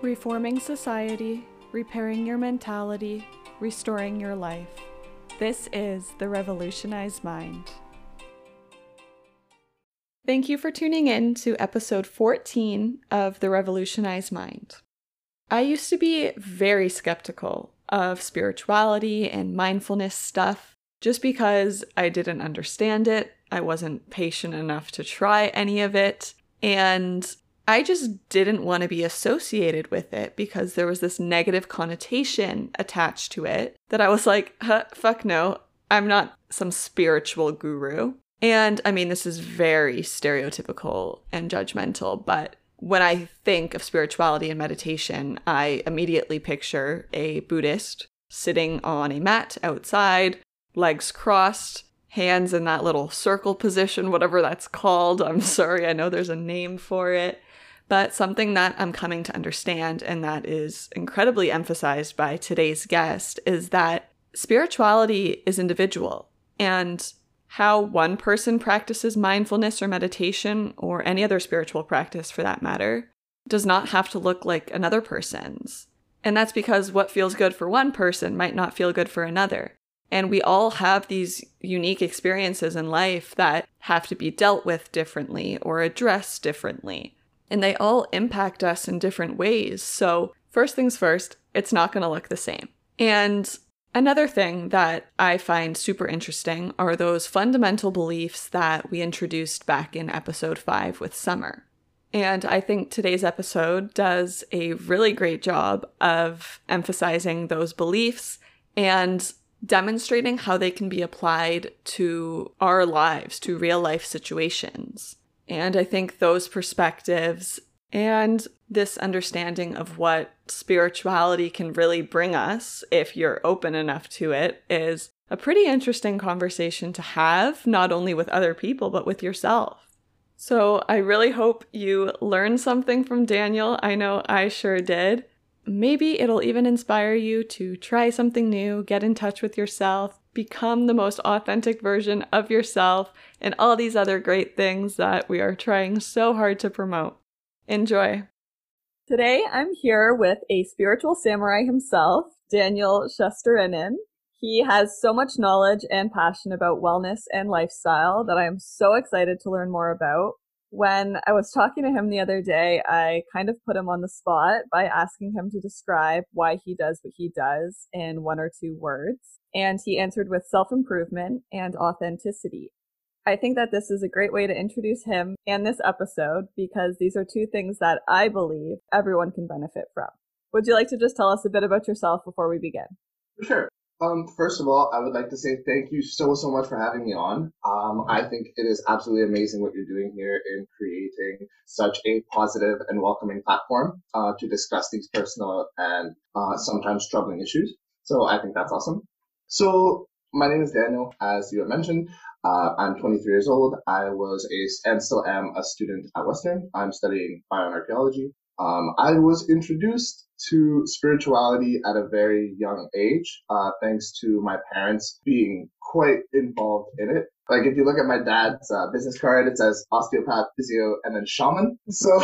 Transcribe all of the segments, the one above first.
Reforming society, repairing your mentality, restoring your life. This is the Revolutionized Mind. Thank you for tuning in to episode 14 of The Revolutionized Mind. I used to be very skeptical of spirituality and mindfulness stuff just because I didn't understand it. I wasn't patient enough to try any of it. And I just didn't want to be associated with it because there was this negative connotation attached to it that I was like, huh, fuck no, I'm not some spiritual guru. And I mean, this is very stereotypical and judgmental, but when I think of spirituality and meditation, I immediately picture a Buddhist sitting on a mat outside, legs crossed, hands in that little circle position, whatever that's called. I'm sorry, I know there's a name for it but something that I'm coming to understand and that is incredibly emphasized by today's guest is that spirituality is individual and how one person practices mindfulness or meditation or any other spiritual practice for that matter does not have to look like another person's. And that's because what feels good for one person might not feel good for another. And we all have these unique experiences in life that have to be dealt with differently or addressed differently and they all impact us in different ways. So, first things first, it's not going to look the same. And another thing that I find super interesting are those fundamental beliefs that we introduced back in episode 5 with Summer. And I think today's episode does a really great job of emphasizing those beliefs and demonstrating how they can be applied to our lives, to real life situations. And I think those perspectives and this understanding of what spirituality can really bring us, if you're open enough to it, is a pretty interesting conversation to have, not only with other people, but with yourself. So I really hope you learned something from Daniel. I know I sure did. Maybe it'll even inspire you to try something new, get in touch with yourself, become the most authentic version of yourself, and all these other great things that we are trying so hard to promote. Enjoy. Today I'm here with a spiritual samurai himself, Daniel Shesterinin. He has so much knowledge and passion about wellness and lifestyle that I am so excited to learn more about. When I was talking to him the other day, I kind of put him on the spot by asking him to describe why he does what he does in one or two words and he answered with self improvement and authenticity. I think that this is a great way to introduce him and this episode because these are two things that I believe everyone can benefit from. Would you like to just tell us a bit about yourself before we begin? Sure. Um, first of all, I would like to say thank you so, so much for having me on. Um, I think it is absolutely amazing what you're doing here in creating such a positive and welcoming platform uh, to discuss these personal and uh, sometimes troubling issues. So I think that's awesome. So my name is Daniel, as you had mentioned. Uh, I'm 23 years old. I was a and still am a student at Western. I'm studying bioarchaeology. Um, I was introduced to spirituality at a very young age, uh, thanks to my parents being quite involved in it. Like if you look at my dad's uh, business card, it says osteopath, physio, and then shaman. So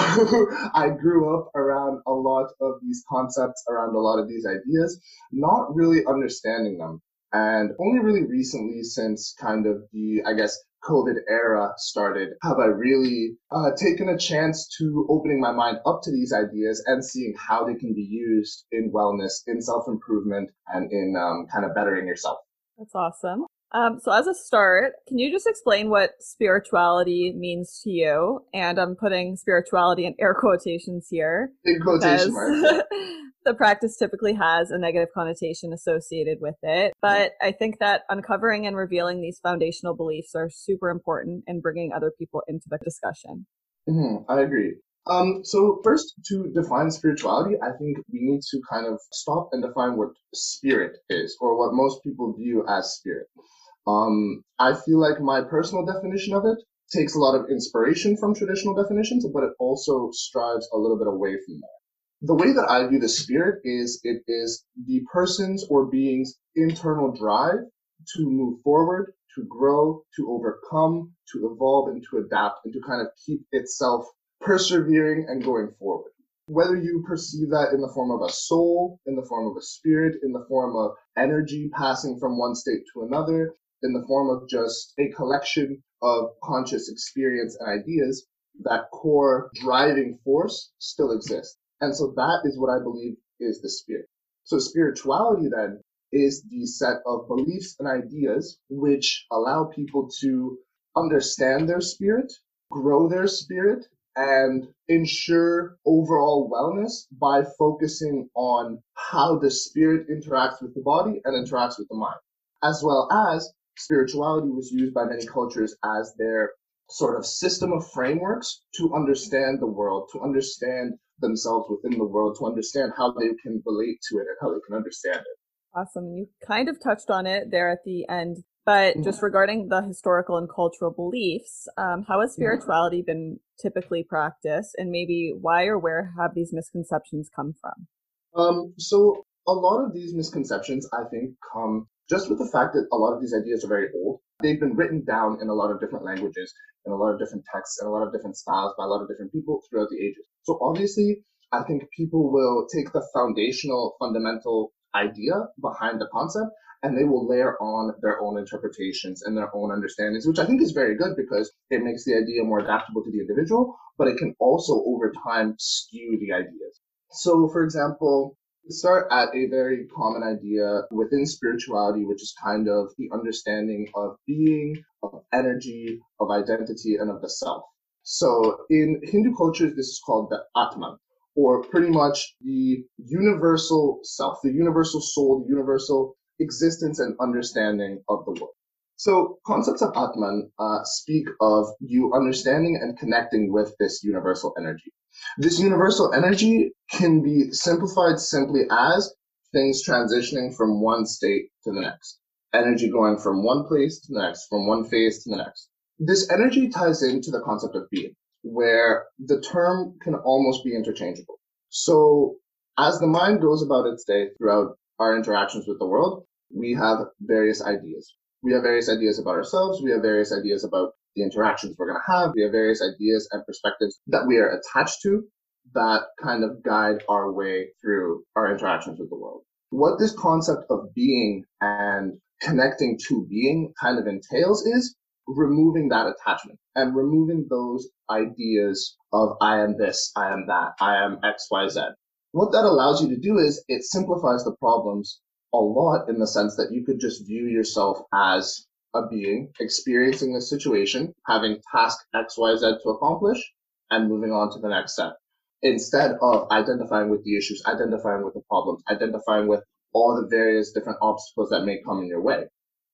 I grew up around a lot of these concepts, around a lot of these ideas, not really understanding them. And only really recently, since kind of the, I guess, COVID era started, have I really uh, taken a chance to opening my mind up to these ideas and seeing how they can be used in wellness, in self improvement, and in um, kind of bettering yourself. That's awesome. Um, so, as a start, can you just explain what spirituality means to you? And I'm putting spirituality in air quotations here. In quotation marks. the practice typically has a negative connotation associated with it. But I think that uncovering and revealing these foundational beliefs are super important in bringing other people into the discussion. Mm-hmm, I agree. Um, so first, to define spirituality, I think we need to kind of stop and define what spirit is, or what most people view as spirit. Um, I feel like my personal definition of it takes a lot of inspiration from traditional definitions, but it also strives a little bit away from that the way that I view the spirit is it is the person's or being's internal drive to move forward, to grow, to overcome, to evolve, and to adapt, and to kind of keep itself persevering and going forward. Whether you perceive that in the form of a soul, in the form of a spirit, in the form of energy passing from one state to another, in the form of just a collection of conscious experience and ideas, that core driving force still exists. And so that is what I believe is the spirit. So spirituality then is the set of beliefs and ideas which allow people to understand their spirit, grow their spirit, and ensure overall wellness by focusing on how the spirit interacts with the body and interacts with the mind, as well as spirituality was used by many cultures as their sort of system of frameworks to understand the world, to understand themselves within the world, to understand how they can relate to it and how they can understand it. Awesome. You kind of touched on it there at the end, but just regarding the historical and cultural beliefs, um, how has spirituality been typically practiced, and maybe why or where have these misconceptions come from? Um, so a lot of these misconceptions, I think, come just with the fact that a lot of these ideas are very old. They've been written down in a lot of different languages, in a lot of different texts, and a lot of different styles by a lot of different people throughout the ages. So obviously, I think people will take the foundational, fundamental idea behind the concept and they will layer on their own interpretations and their own understandings, which I think is very good because it makes the idea more adaptable to the individual, but it can also over time skew the ideas. So, for example, start at a very common idea within spirituality, which is kind of the understanding of being, of energy, of identity, and of the self. So in Hindu cultures, this is called the Atman, or pretty much the universal self, the universal soul, the universal existence and understanding of the world. So concepts of Atman uh, speak of you understanding and connecting with this universal energy. This universal energy can be simplified simply as things transitioning from one state to the next. Energy going from one place to the next, from one phase to the next. This energy ties into the concept of being, where the term can almost be interchangeable. So as the mind goes about its day throughout our interactions with the world, we have various ideas. We have various ideas about ourselves. We have various ideas about the interactions we're going to have. We have various ideas and perspectives that we are attached to that kind of guide our way through our interactions with the world. What this concept of being and connecting to being kind of entails is removing that attachment and removing those ideas of I am this, I am that, I am X, Y, Z. What that allows you to do is it simplifies the problems a lot in the sense that you could just view yourself as a being experiencing the situation, having task X, Y, Z to accomplish, and moving on to the next step. Instead of identifying with the issues, identifying with the problems, identifying with all the various different obstacles that may come in your way.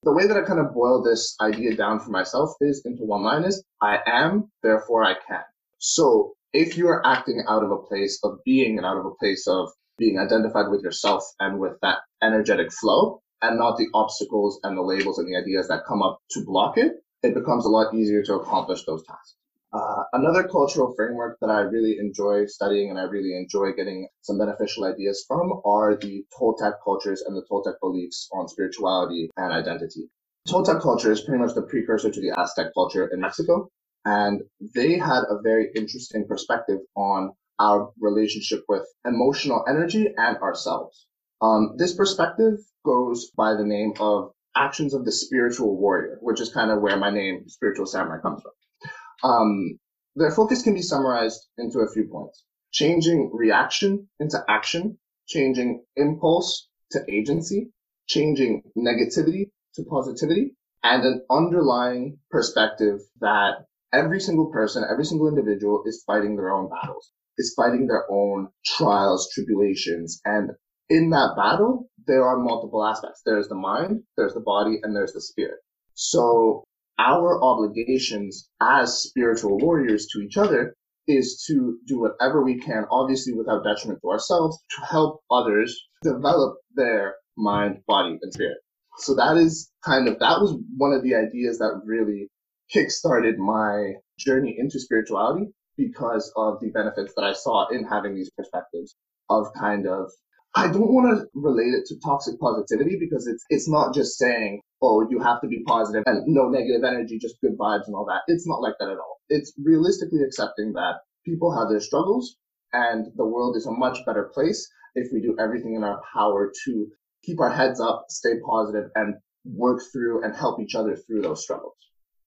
The way that I kind of boil this idea down for myself is into one line is I am, therefore I can. So if you're acting out of a place of being and out of a place of being identified with yourself and with that energetic flow, and not the obstacles and the labels and the ideas that come up to block it, it becomes a lot easier to accomplish those tasks. Uh, another cultural framework that I really enjoy studying and I really enjoy getting some beneficial ideas from are the Toltec cultures and the Toltec beliefs on spirituality and identity. Toltec culture is pretty much the precursor to the Aztec culture in Mexico, and they had a very interesting perspective on our relationship with emotional energy and ourselves. Um, this perspective goes by the name of Actions of the Spiritual Warrior, which is kind of where my name, Spiritual Samurai, comes from. Um, their focus can be summarized into a few points. Changing reaction into action, changing impulse to agency, changing negativity to positivity, and an underlying perspective that every single person, every single individual is fighting their own battles, is fighting their own trials, tribulations, and in that battle, there are multiple aspects. There's the mind, there's the body, and there's the spirit. So our obligations as spiritual warriors to each other is to do whatever we can, obviously without detriment to ourselves, to help others develop their mind, body, and spirit. So that is kind of, that was one of the ideas that really kickstarted my journey into spirituality because of the benefits that I saw in having these perspectives of kind of I don't want to relate it to toxic positivity because it's it's not just saying, oh, you have to be positive and no negative energy, just good vibes and all that. It's not like that at all. It's realistically accepting that people have their struggles And the world is a much better place if we do everything in our power to keep our heads up, stay positive, and work through and help each other through those struggles.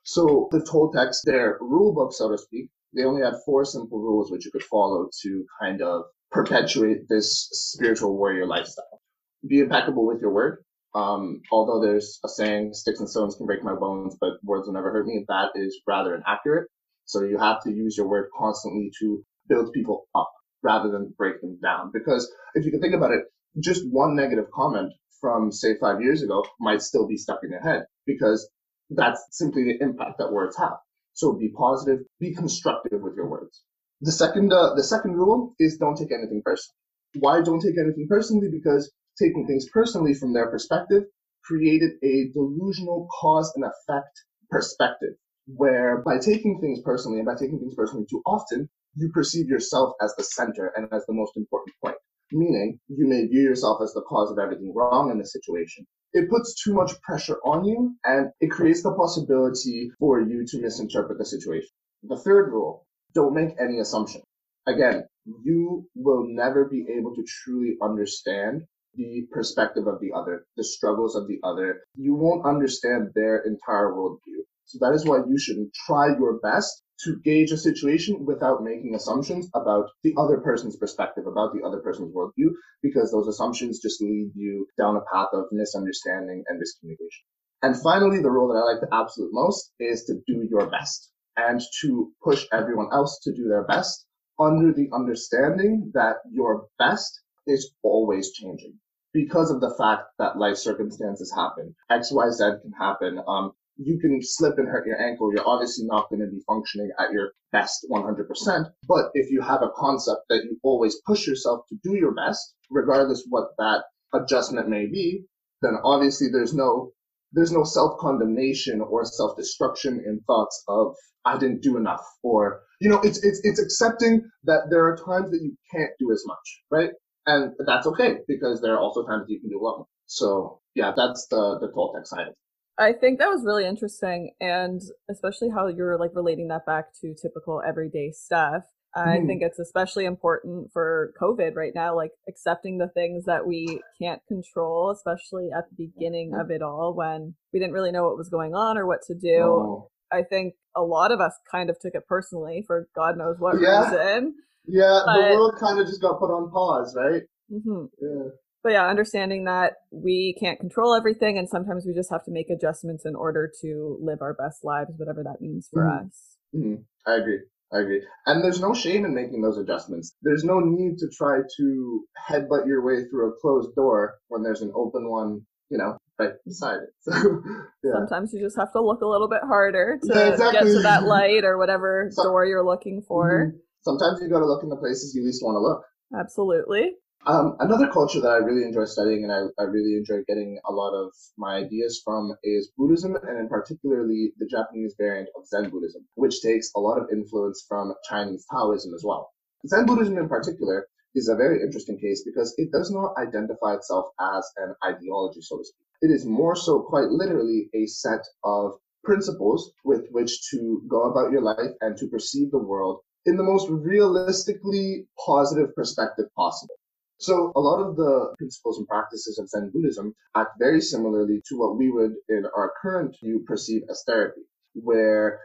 So the Toltecs, their rule book, so to speak, they only had four simple rules which you could follow to kind of perpetuate this spiritual warrior lifestyle. Be impeccable with your word. Um, although there's a saying, sticks and stones can break my bones, but words will never hurt me. That is rather inaccurate. So you have to use your word constantly to build people up rather than break them down. Because if you can think about it, just one negative comment from say five years ago might still be stuck in your head because that's simply the impact that words have. So be positive, be constructive with your words. The second, uh, the second rule is don't take anything personally. Why don't take anything personally? Because taking things personally from their perspective created a delusional cause and effect perspective where by taking things personally and by taking things personally too often, you perceive yourself as the center and as the most important point. Meaning, you may view yourself as the cause of everything wrong in the situation. It puts too much pressure on you and it creates the possibility for you to misinterpret the situation. The third rule, don't make any assumption. Again, you will never be able to truly understand the perspective of the other, the struggles of the other. You won't understand their entire worldview. So that is why you should try your best to gauge a situation without making assumptions about the other person's perspective, about the other person's worldview, because those assumptions just lead you down a path of misunderstanding and miscommunication. And finally, the rule that I like the absolute most is to do your best and to push everyone else to do their best under the understanding that your best is always changing because of the fact that life circumstances happen. X, Y, Z can happen. Um, you can slip and hurt your ankle. You're obviously not going to be functioning at your best 100%. But if you have a concept that you always push yourself to do your best, regardless what that adjustment may be, then obviously there's no there's no self-condemnation or self-destruction in thoughts of I didn't do enough or you know it's it's it's accepting that there are times that you can't do as much, right? And that's okay because there are also times that you can do a lot more. So yeah, that's the the Toltec side I think that was really interesting, and especially how you're like relating that back to typical everyday stuff. Mm. I hmm. think it's especially important for COVID right now, like accepting the things that we can't control, especially at the beginning of it all when we didn't really know what was going on or what to do. Oh. I think a lot of us kind of took it personally for God knows what yeah. reason. Yeah, but... the world kind of just got put on pause, right? Mm-hmm. Yeah but yeah, understanding that we can't control everything and sometimes we just have to make adjustments in order to live our best lives, whatever that means for mm-hmm. us. Mm-hmm. I agree. I agree. And there's no shame in making those adjustments. There's no need to try to headbutt your way through a closed door when there's an open one, you know, right beside it. So, yeah. Sometimes you just have to look a little bit harder to yeah, exactly. get to that light or whatever so, door you're looking for. Mm-hmm. Sometimes you got to look in the places you least want to look. Absolutely. Um, another culture that I really enjoy studying and I, I really enjoy getting a lot of my ideas from is Buddhism and in particularly the Japanese variant of Zen Buddhism, which takes a lot of influence from Chinese Taoism as well. Zen Buddhism in particular is a very interesting case because it does not identify itself as an ideology, so to speak. It is more so quite literally a set of principles with which to go about your life and to perceive the world in the most realistically positive perspective possible. So a lot of the principles and practices of Zen Buddhism act very similarly to what we would in our current view perceive as therapy, where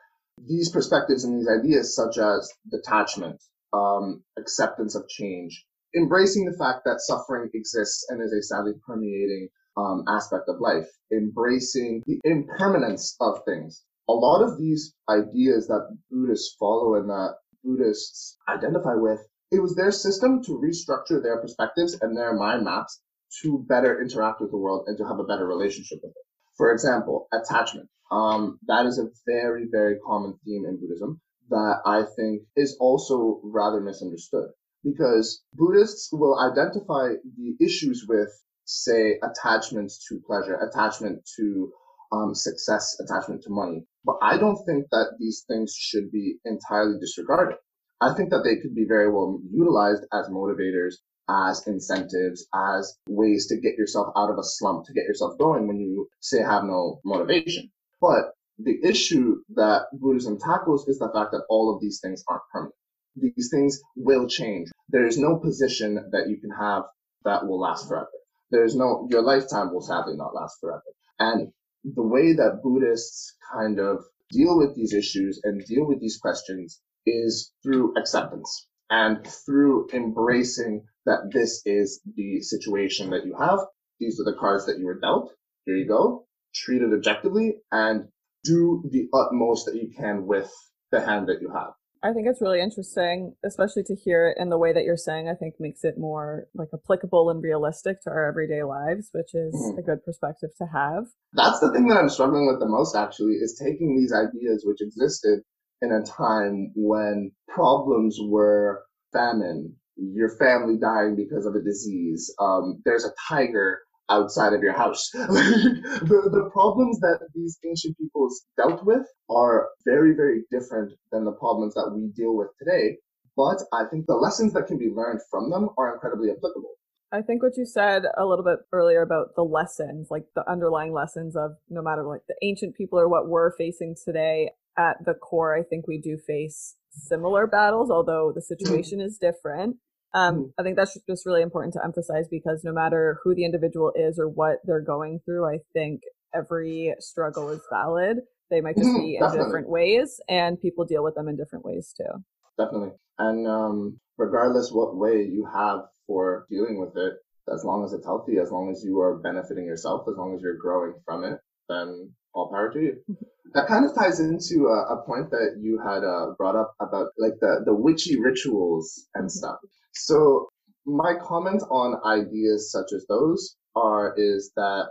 these perspectives and these ideas such as detachment, um, acceptance of change, embracing the fact that suffering exists and is a sadly permeating um, aspect of life, embracing the impermanence of things. A lot of these ideas that Buddhists follow and that Buddhists identify with it was their system to restructure their perspectives and their mind maps to better interact with the world and to have a better relationship with it. For example, attachment. Um, that is a very, very common theme in Buddhism that I think is also rather misunderstood because Buddhists will identify the issues with, say, attachments to pleasure, attachment to um, success, attachment to money. But I don't think that these things should be entirely disregarded. I think that they could be very well utilized as motivators, as incentives, as ways to get yourself out of a slump, to get yourself going when you say have no motivation. But the issue that Buddhism tackles is the fact that all of these things aren't permanent. These things will change. There is no position that you can have that will last forever. There's no, your lifetime will sadly not last forever. And the way that Buddhists kind of deal with these issues and deal with these questions is through acceptance and through embracing that this is the situation that you have. These are the cards that you were dealt. Here you go. Treat it objectively and do the utmost that you can with the hand that you have. I think it's really interesting, especially to hear it in the way that you're saying, I think makes it more like applicable and realistic to our everyday lives, which is mm-hmm. a good perspective to have. That's the thing that I'm struggling with the most actually is taking these ideas which existed in a time when problems were famine, your family dying because of a disease, um, there's a tiger outside of your house. the, the problems that these ancient peoples dealt with are very, very different than the problems that we deal with today. But I think the lessons that can be learned from them are incredibly applicable. I think what you said a little bit earlier about the lessons, like the underlying lessons of no matter like the ancient people or what we're facing today, at the core, I think we do face similar battles, although the situation is different. Um, mm-hmm. I think that's just really important to emphasize because no matter who the individual is or what they're going through, I think every struggle is valid. They might just mm-hmm. be in different ways, and people deal with them in different ways too. Definitely. And um, regardless what way you have for dealing with it, as long as it's healthy, as long as you are benefiting yourself, as long as you're growing from it, then all power to you. Mm-hmm. That kind of ties into a, a point that you had uh, brought up about like the, the witchy rituals and mm-hmm. stuff. So my comment on ideas such as those are is that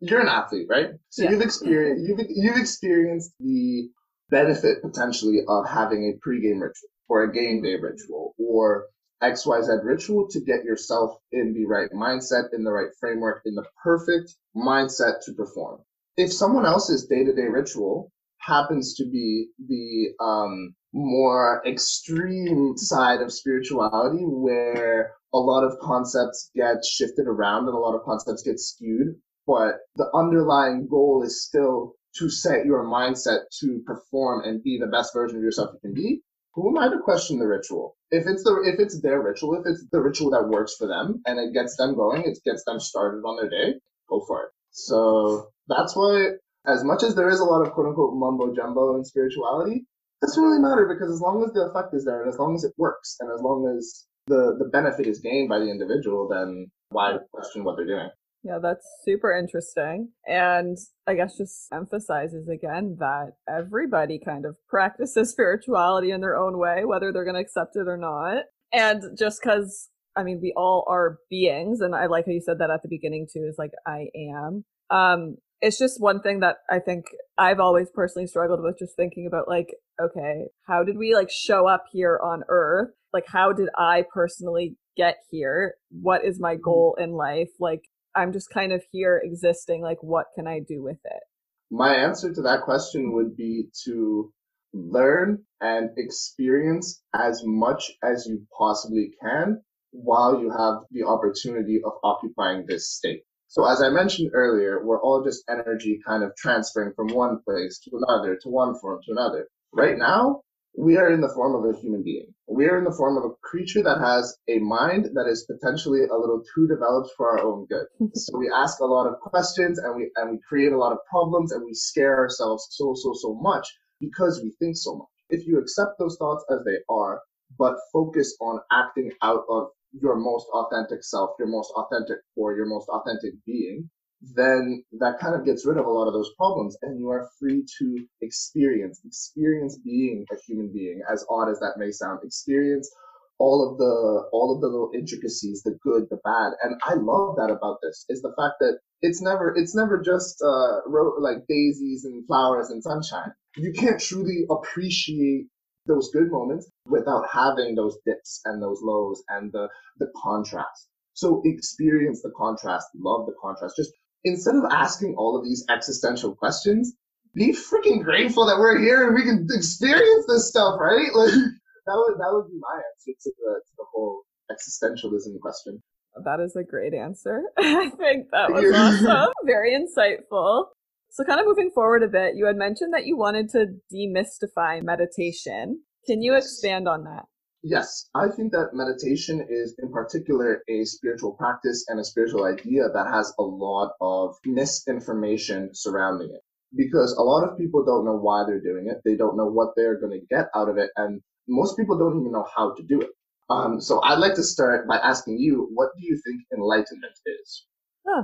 you're an athlete, right? So yeah. you've experienced you've you've experienced the benefit potentially of having a pregame ritual or a game day ritual or XYZ ritual to get yourself in the right mindset, in the right framework, in the perfect mindset to perform. If someone else's day to day ritual happens to be the um, more extreme side of spirituality where a lot of concepts get shifted around and a lot of concepts get skewed, but the underlying goal is still to set your mindset to perform and be the best version of yourself you can be. Who am I to question the ritual? If it's the if it's their ritual, if it's the ritual that works for them and it gets them going, it gets them started on their day, go for it. So that's why as much as there is a lot of quote unquote mumbo jumbo in spirituality, doesn't really matter because as long as the effect is there and as long as it works and as long as the, the benefit is gained by the individual, then why question what they're doing? Yeah, that's super interesting. And I guess just emphasizes again that everybody kind of practices spirituality in their own way, whether they're going to accept it or not. And just because, I mean, we all are beings, and I like how you said that at the beginning too, is like, I am. Um, it's just one thing that I think I've always personally struggled with just thinking about like, okay, how did we like show up here on earth? Like, how did I personally get here? What is my mm-hmm. goal in life? Like, I'm just kind of here existing. Like, what can I do with it? My answer to that question would be to learn and experience as much as you possibly can while you have the opportunity of occupying this state. So as I mentioned earlier, we're all just energy kind of transferring from one place to another, to one form to another. Right now, we are in the form of a human being. We are in the form of a creature that has a mind that is potentially a little too developed for our own good. so we ask a lot of questions and we and we create a lot of problems and we scare ourselves so so so much because we think so much. If you accept those thoughts as they are, but focus on acting out of your most authentic self, your most authentic or your most authentic being, then that kind of gets rid of a lot of those problems and you are free to experience, experience being a human being, as odd as that may sound, experience all of the, all of the little intricacies, the good, the bad. And I love that about this is the fact that it's never, it's never just, uh, like daisies and flowers and sunshine. You can't truly appreciate those good moments without having those dips and those lows and the, the contrast. So experience the contrast, love the contrast. Just instead of asking all of these existential questions, be freaking grateful that we're here and we can experience this stuff, right? Like that would that would be my answer to the to the whole existentialism question. That is a great answer. I think that was awesome. Very insightful. So, kind of moving forward a bit, you had mentioned that you wanted to demystify meditation. Can you expand on that? Yes, I think that meditation is in particular a spiritual practice and a spiritual idea that has a lot of misinformation surrounding it. Because a lot of people don't know why they're doing it. They don't know what they're going to get out of it. And most people don't even know how to do it. Um, so I'd like to start by asking you, what do you think enlightenment is? Huh.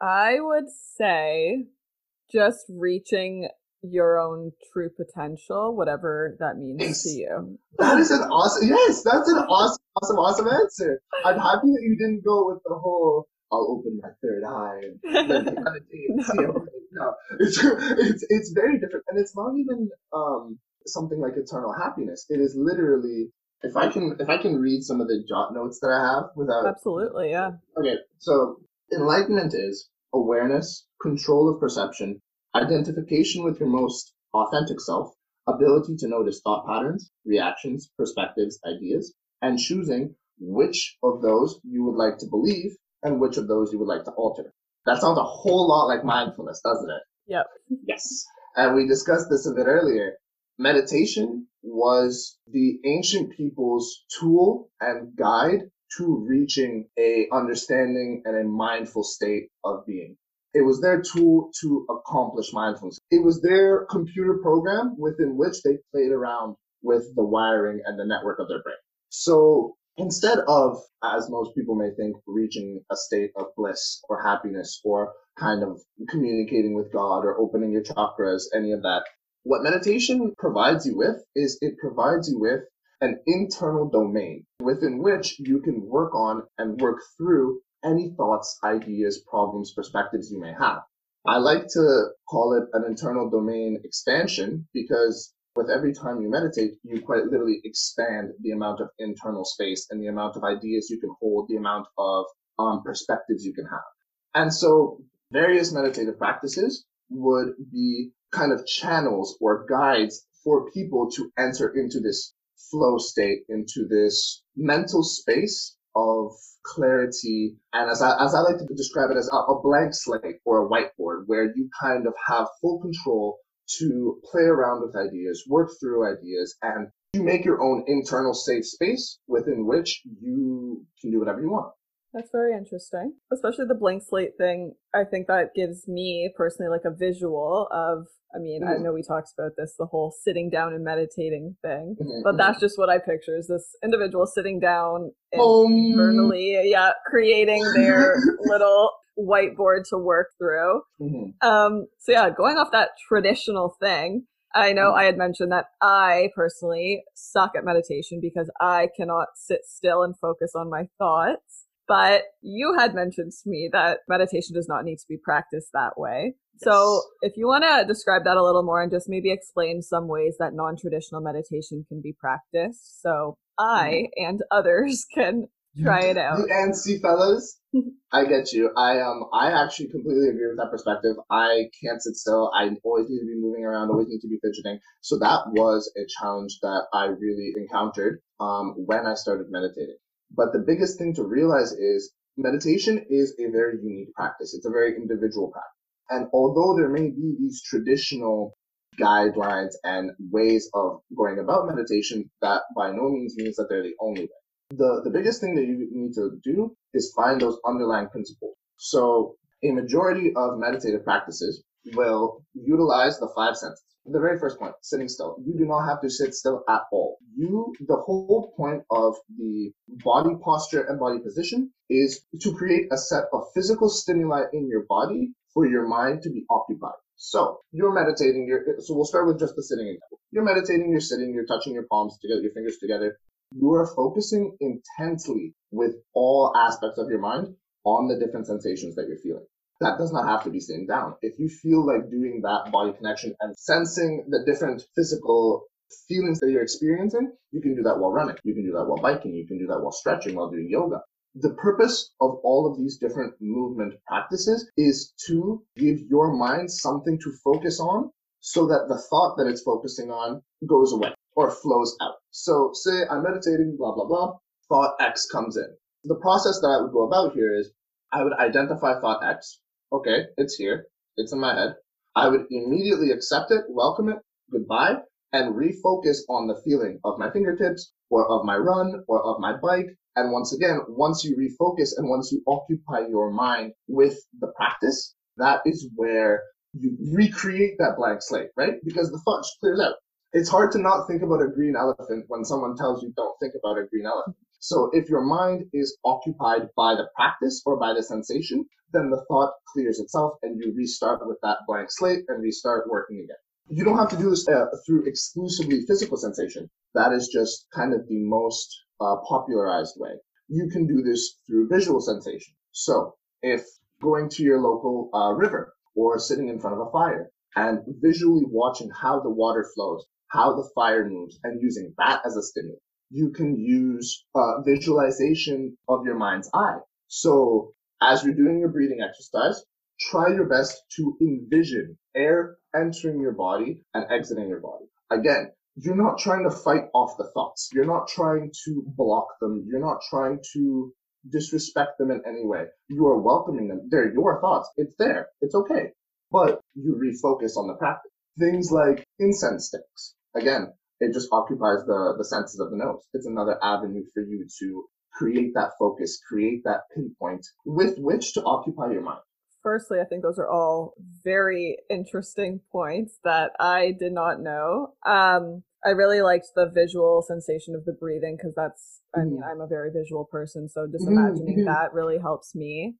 I would say just reaching your own true potential, whatever that means yes. to you. That is an awesome, yes, that's an awesome, awesome, awesome answer. I'm happy that you didn't go with the whole, I'll open my third eye and then meditate and no. see everything. No, it's, it's, it's very different. And it's not even um, something like eternal happiness. It is literally, if I can, if I can read some of the jot notes that I have without. Absolutely, yeah. Okay, so enlightenment is awareness, control of perception, identification with your most authentic self, ability to notice thought patterns, reactions, perspectives, ideas, and choosing which of those you would like to believe and which of those you would like to alter. That sounds a whole lot like mindfulness, doesn't it? Yep. Yes. And we discussed this a bit earlier. Meditation was the ancient people's tool and guide to reaching a understanding and a mindful state of being. It was their tool to accomplish mindfulness. It was their computer program within which they played around with the wiring and the network of their brain. So instead of, as most people may think, reaching a state of bliss or happiness or kind of communicating with God or opening your chakras, any of that, what meditation provides you with is it provides you with an internal domain within which you can work on and work through any thoughts, ideas, problems, perspectives you may have. I like to call it an internal domain expansion because with every time you meditate, you quite literally expand the amount of internal space and the amount of ideas you can hold, the amount of um, perspectives you can have. And so various meditative practices would be kind of channels or guides for people to enter into this flow state, into this mental space of clarity and as I, as I like to describe it as a, a blank slate or a whiteboard where you kind of have full control to play around with ideas, work through ideas, and you make your own internal safe space within which you can do whatever you want. That's very interesting. Especially the blank slate thing. I think that gives me personally like a visual of I mean, mm-hmm. I know we talked about this, the whole sitting down and meditating thing, mm-hmm. but that's just what I picture is this individual sitting down internally, um. yeah, creating their little whiteboard to work through. Mm-hmm. Um, so yeah, going off that traditional thing, I know mm-hmm. I had mentioned that I personally suck at meditation because I cannot sit still and focus on my thoughts. But you had mentioned to me that meditation does not need to be practiced that way. Yes. So if you want to describe that a little more and just maybe explain some ways that non-traditional meditation can be practiced so I mm-hmm. and others can try it out. and see fellas, I get you. I um I actually completely agree with that perspective. I can't sit still. I always need to be moving around, always need to be fidgeting. So that was a challenge that I really encountered um when I started meditating. But the biggest thing to realize is meditation is a very unique practice. It's a very individual practice. And although there may be these traditional guidelines and ways of going about meditation, that by no means means that they're the only way. The, the biggest thing that you need to do is find those underlying principles. So a majority of meditative practices will utilize the five senses. The very first point, sitting still. You do not have to sit still at all. You, the whole point of the body posture and body position is to create a set of physical stimuli in your body for your mind to be occupied. So you're meditating. You're, so we'll start with just the sitting example. You're meditating. You're sitting. You're touching your palms together, your fingers together. You are focusing intensely with all aspects of your mind on the different sensations that you're feeling. That does not have to be sitting down. If you feel like doing that body connection and sensing the different physical feelings that you're experiencing, you can do that while running. You can do that while biking. You can do that while stretching, while doing yoga. The purpose of all of these different movement practices is to give your mind something to focus on so that the thought that it's focusing on goes away or flows out. So say I'm meditating, blah, blah, blah, thought X comes in. The process that I would go about here is I would identify thought X. Okay, it's here. It's in my head. I would immediately accept it, welcome it, goodbye, and refocus on the feeling of my fingertips or of my run or of my bike. And once again, once you refocus and once you occupy your mind with the practice, that is where you recreate that blank slate, right? Because the thought clears out. It's hard to not think about a green elephant when someone tells you don't think about a green elephant. So if your mind is occupied by the practice or by the sensation, then the thought clears itself and you restart with that blank slate and restart working again. You don't have to do this uh, through exclusively physical sensation. That is just kind of the most uh, popularized way. You can do this through visual sensation. So if going to your local uh, river or sitting in front of a fire and visually watching how the water flows, how the fire moves and using that as a stimulus, you can use uh, visualization of your mind's eye. So as you're doing your breathing exercise, try your best to envision air entering your body and exiting your body. Again, you're not trying to fight off the thoughts. You're not trying to block them. You're not trying to disrespect them in any way. You are welcoming them. They're your thoughts. It's there. It's okay. But you refocus on the practice. Things like incense sticks. Again, it just occupies the, the senses of the nose. It's another avenue for you to create that focus, create that pinpoint with which to occupy your mind firstly, I think those are all very interesting points that I did not know. Um, I really liked the visual sensation of the breathing because that's, I mean, mm-hmm. I'm a very visual person, so just mm-hmm. imagining mm-hmm. that really helps me.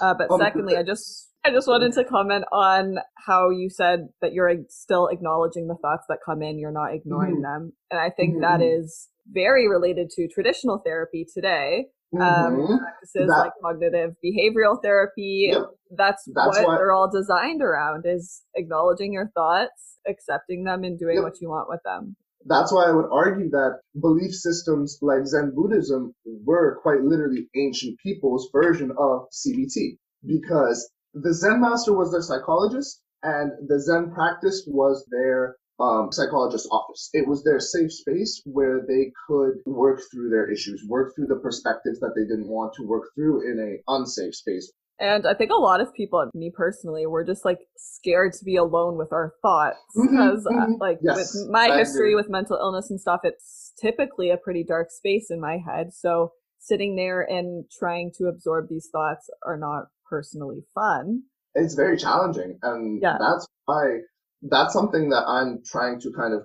Uh, but um, secondly, I just, I just wanted to comment on how you said that you're still acknowledging the thoughts that come in, you're not ignoring mm-hmm. them. And I think that mm-hmm. is very related to traditional therapy today um, mm-hmm. practices that, like cognitive behavioral therapy. Yep. That's, that's what, what, they're all designed around is acknowledging your thoughts, accepting them and doing yep. what you want with them. That's why I would argue that belief systems like Zen Buddhism were quite literally ancient people's version of CBT because the Zen master was their psychologist and the Zen practice was their um, psychologist's office. It was their safe space where they could work through their issues, work through the perspectives that they didn't want to work through in a unsafe space. And I think a lot of people, me personally, were just like scared to be alone with our thoughts because, mm-hmm, uh, mm-hmm. like, yes, with my I history agree. with mental illness and stuff, it's typically a pretty dark space in my head. So sitting there and trying to absorb these thoughts are not personally fun. It's very challenging, and yeah. that's why that's something that I'm trying to kind of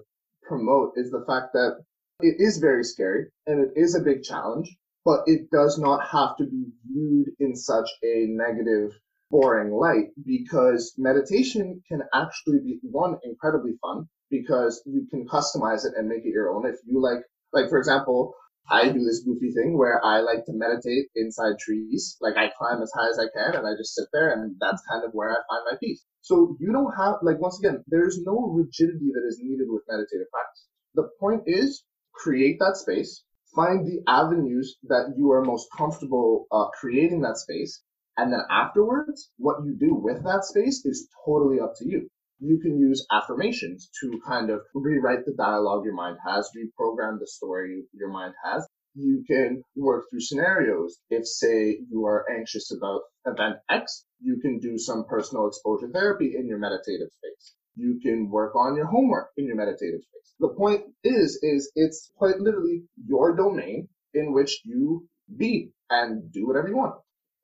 promote is the fact that it is very scary and it is a big challenge, but it does not have to be viewed in such a negative, boring light because meditation can actually be one incredibly fun because you can customize it and make it your own. If you like, like for example, I do this goofy thing where I like to meditate inside trees. Like I climb as high as I can and I just sit there and that's kind of where I find my peace. So you don't have, like, once again, there's no rigidity that is needed with meditative practice. The point is create that space, find the avenues that you are most comfortable uh, creating that space. And then afterwards, what you do with that space is totally up to you you can use affirmations to kind of rewrite the dialogue your mind has, reprogram the story your mind has. You can work through scenarios. If, say, you are anxious about event X, you can do some personal exposure therapy in your meditative space. You can work on your homework in your meditative space. The point is, is it's quite literally your domain in which you be and do whatever you want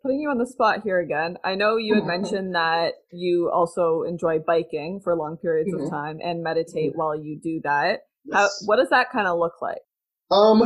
putting you on the spot here again. I know you had mentioned that you also enjoy biking for long periods mm-hmm. of time and meditate mm-hmm. while you do that. Yes. How, what does that kind of look like? Um,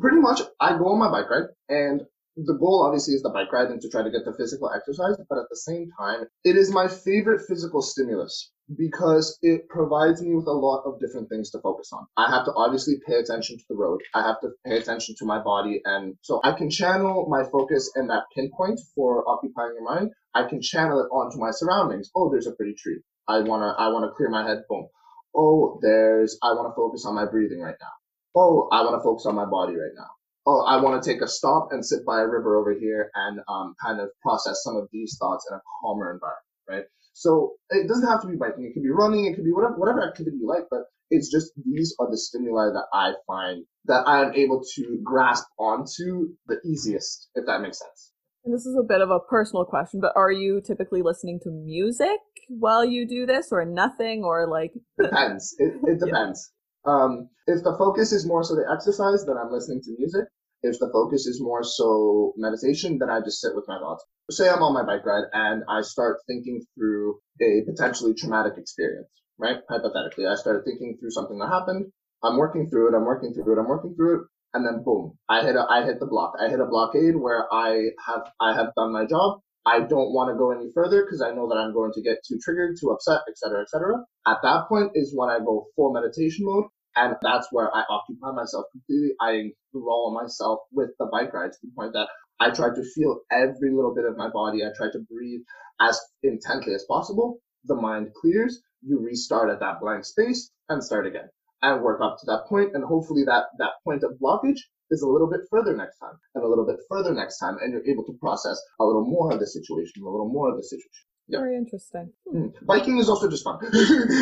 pretty much, I go on my bike ride, and the goal obviously is the bike ride and to try to get the physical exercise, but at the same time, it is my favorite physical stimulus because it provides me with a lot of different things to focus on. I have to obviously pay attention to the road. I have to pay attention to my body. And so I can channel my focus and that pinpoint for occupying your mind. I can channel it onto my surroundings. Oh, there's a pretty tree. I want to, I want to clear my head. Boom. Oh, there's, I want to focus on my breathing right now. Oh, I want to focus on my body right now. Oh, I want to take a stop and sit by a river over here and um, kind of process some of these thoughts in a calmer environment, right? So it doesn't have to be biking. It could be running. It could be whatever, whatever activity you like. But it's just these are the stimuli that I find that I am able to grasp onto the easiest, if that makes sense. And this is a bit of a personal question, but are you typically listening to music while you do this or nothing or like depends. It, it depends. Yeah. Um, if the focus is more so the exercise, then I'm listening to music. If the focus is more so meditation, then I just sit with my thoughts. Say I'm on my bike ride and I start thinking through a potentially traumatic experience, right? Hypothetically, I started thinking through something that happened. I'm working through it. I'm working through it. I'm working through it and then boom, I hit a, I hit the block. I hit a blockade where I have I have done my job. I don't want to go any further because I know that I'm going to get too triggered, too upset, etc., etc. At that point is when I go full meditation mode, and that's where I occupy myself completely. I enthrall myself with the bike ride to the point that I try to feel every little bit of my body. I try to breathe as intently as possible. The mind clears. You restart at that blank space and start again and work up to that point. and hopefully that that point of blockage is a little bit further next time, and a little bit further next time, and you're able to process a little more of the situation, a little more of the situation. Very interesting. Mm. Biking is also just fun.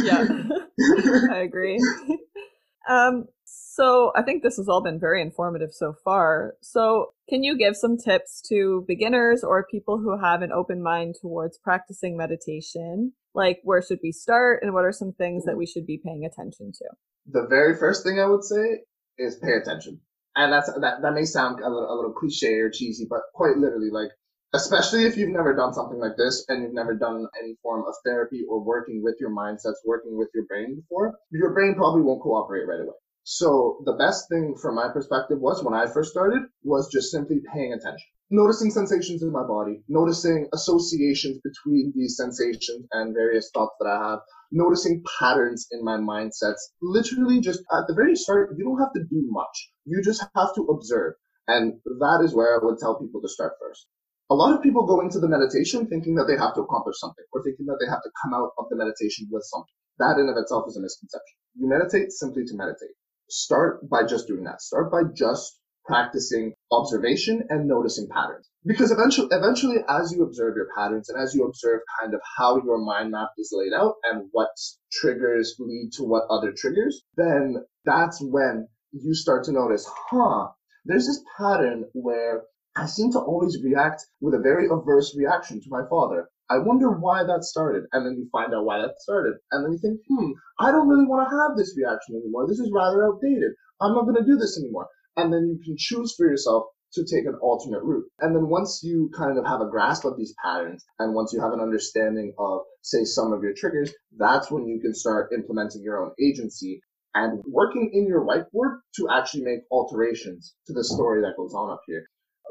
yeah, I agree. um, so I think this has all been very informative so far. So can you give some tips to beginners or people who have an open mind towards practicing meditation? Like where should we start and what are some things that we should be paying attention to? The very first thing I would say is pay attention. And that's that that may sound a little, a little cliche or cheesy, but quite literally like especially if you've never done something like this and you've never done any form of therapy or working with your mindsets, working with your brain before, your brain probably won't cooperate right away. So the best thing from my perspective was when I first started was just simply paying attention. Noticing sensations in my body, noticing associations between these sensations and various thoughts that I have, noticing patterns in my mindsets. Literally just at the very start, you don't have to do much. You just have to observe. And that is where I would tell people to start first. A lot of people go into the meditation thinking that they have to accomplish something or thinking that they have to come out of the meditation with something. That in of itself is a misconception. You meditate simply to meditate start by just doing that. Start by just practicing observation and noticing patterns. Because eventually, eventually, as you observe your patterns and as you observe kind of how your mind map is laid out and what triggers lead to what other triggers, then that's when you start to notice, huh, there's this pattern where I seem to always react with a very averse reaction to my father. I wonder why that started. And then you find out why that started. And then you think, hmm, I don't really want to have this reaction anymore. This is rather outdated. I'm not going to do this anymore. And then you can choose for yourself to take an alternate route. And then once you kind of have a grasp of these patterns and once you have an understanding of, say, some of your triggers, that's when you can start implementing your own agency and working in your whiteboard to actually make alterations to the story that goes on up here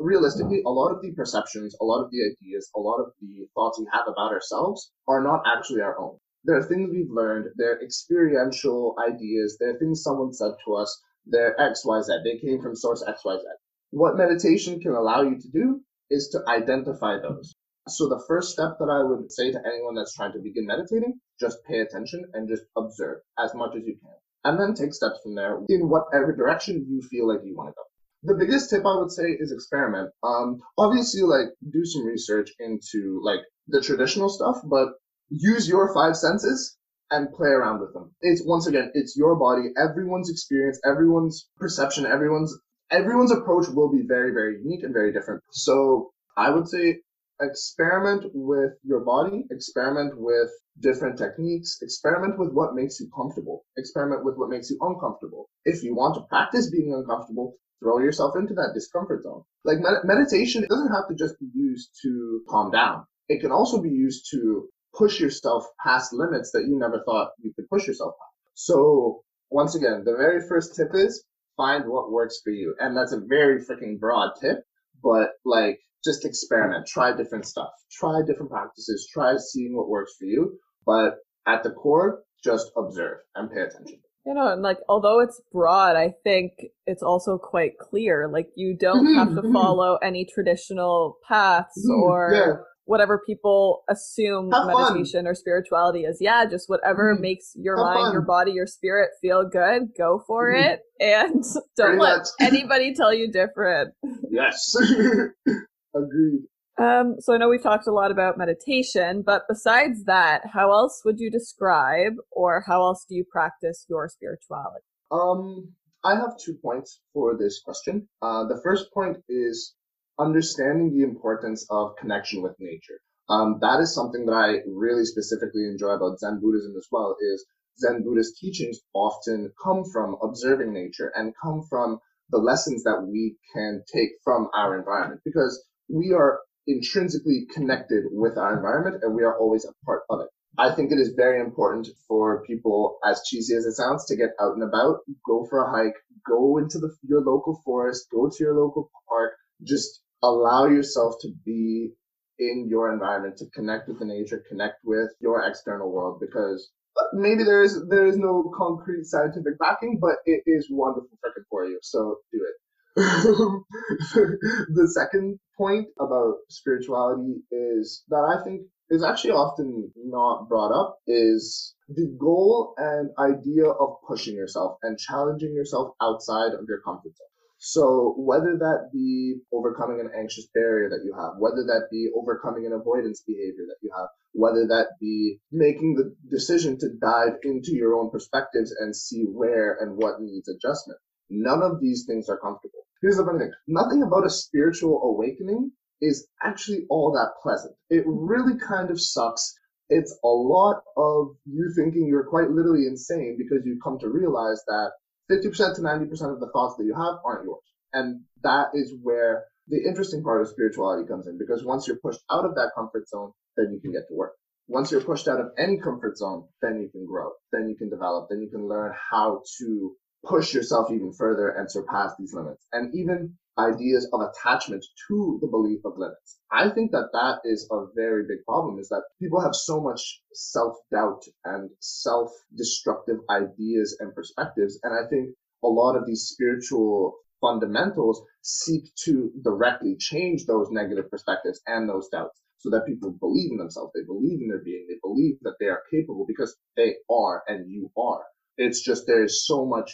realistically, a lot of the perceptions, a lot of the ideas, a lot of the thoughts we have about ourselves are not actually our own. They're things we've learned, they're experiential ideas, they're things someone said to us, they're XYZ. They came from source XYZ. What meditation can allow you to do is to identify those. So the first step that I would say to anyone that's trying to begin meditating, just pay attention and just observe as much as you can. And then take steps from there in whatever direction you feel like you want to go the biggest tip I would say is experiment. Um, obviously, like do some research into like the traditional stuff, but use your five senses and play around with them. It's once again, it's your body. Everyone's experience, everyone's perception, everyone's everyone's approach will be very, very unique and very different. So I would say experiment with your body, experiment with different techniques, experiment with what makes you comfortable, experiment with what makes you uncomfortable. If you want to practice being uncomfortable, throw yourself into that discomfort zone. Like med- meditation doesn't have to just be used to calm down. It can also be used to push yourself past limits that you never thought you could push yourself past. So once again, the very first tip is find what works for you. And that's a very freaking broad tip, but like just experiment, try different stuff, try different practices, try seeing what works for you. But at the core, just observe and pay attention. You know, and like although it's broad, I think it's also quite clear. Like you don't mm-hmm, have to mm-hmm. follow any traditional paths mm-hmm, or yeah. whatever people assume have meditation fun. or spirituality is. Yeah, just whatever mm-hmm. makes your have mind, fun. your body, your spirit feel good, go for mm-hmm. it. And don't let much. anybody tell you different. Yes. Agreed. Um, so I know we've talked a lot about meditation, but besides that, how else would you describe or how else do you practice your spirituality? Um, I have two points for this question. Uh, the first point is understanding the importance of connection with nature. Um, that is something that I really specifically enjoy about Zen Buddhism as well. Is Zen Buddhist teachings often come from observing nature and come from the lessons that we can take from our environment because we are intrinsically connected with our environment and we are always a part of it. I think it is very important for people, as cheesy as it sounds, to get out and about, go for a hike, go into the, your local forest, go to your local park, just allow yourself to be in your environment, to connect with the nature, connect with your external world, because maybe there is there is no concrete scientific backing, but it is wonderful for you. So do it. the second point about spirituality is that I think is actually often not brought up is the goal and idea of pushing yourself and challenging yourself outside of your comfort zone. So whether that be overcoming an anxious barrier that you have, whether that be overcoming an avoidance behavior that you have, whether that be making the decision to dive into your own perspectives and see where and what needs adjustment. None of these things are comfortable. Here's the funny thing. Nothing about a spiritual awakening is actually all that pleasant. It really kind of sucks. It's a lot of you thinking you're quite literally insane because you come to realize that 50% to 90% of the thoughts that you have aren't yours. And that is where the interesting part of spirituality comes in because once you're pushed out of that comfort zone, then you can get to work. Once you're pushed out of any comfort zone, then you can grow, then you can develop, then you can learn how to push yourself even further and surpass these limits. And even ideas of attachment to the belief of limits. I think that that is a very big problem is that people have so much self-doubt and self-destructive ideas and perspectives. And I think a lot of these spiritual fundamentals seek to directly change those negative perspectives and those doubts so that people believe in themselves. They believe in their being. They believe that they are capable because they are and you are. It's just there's so much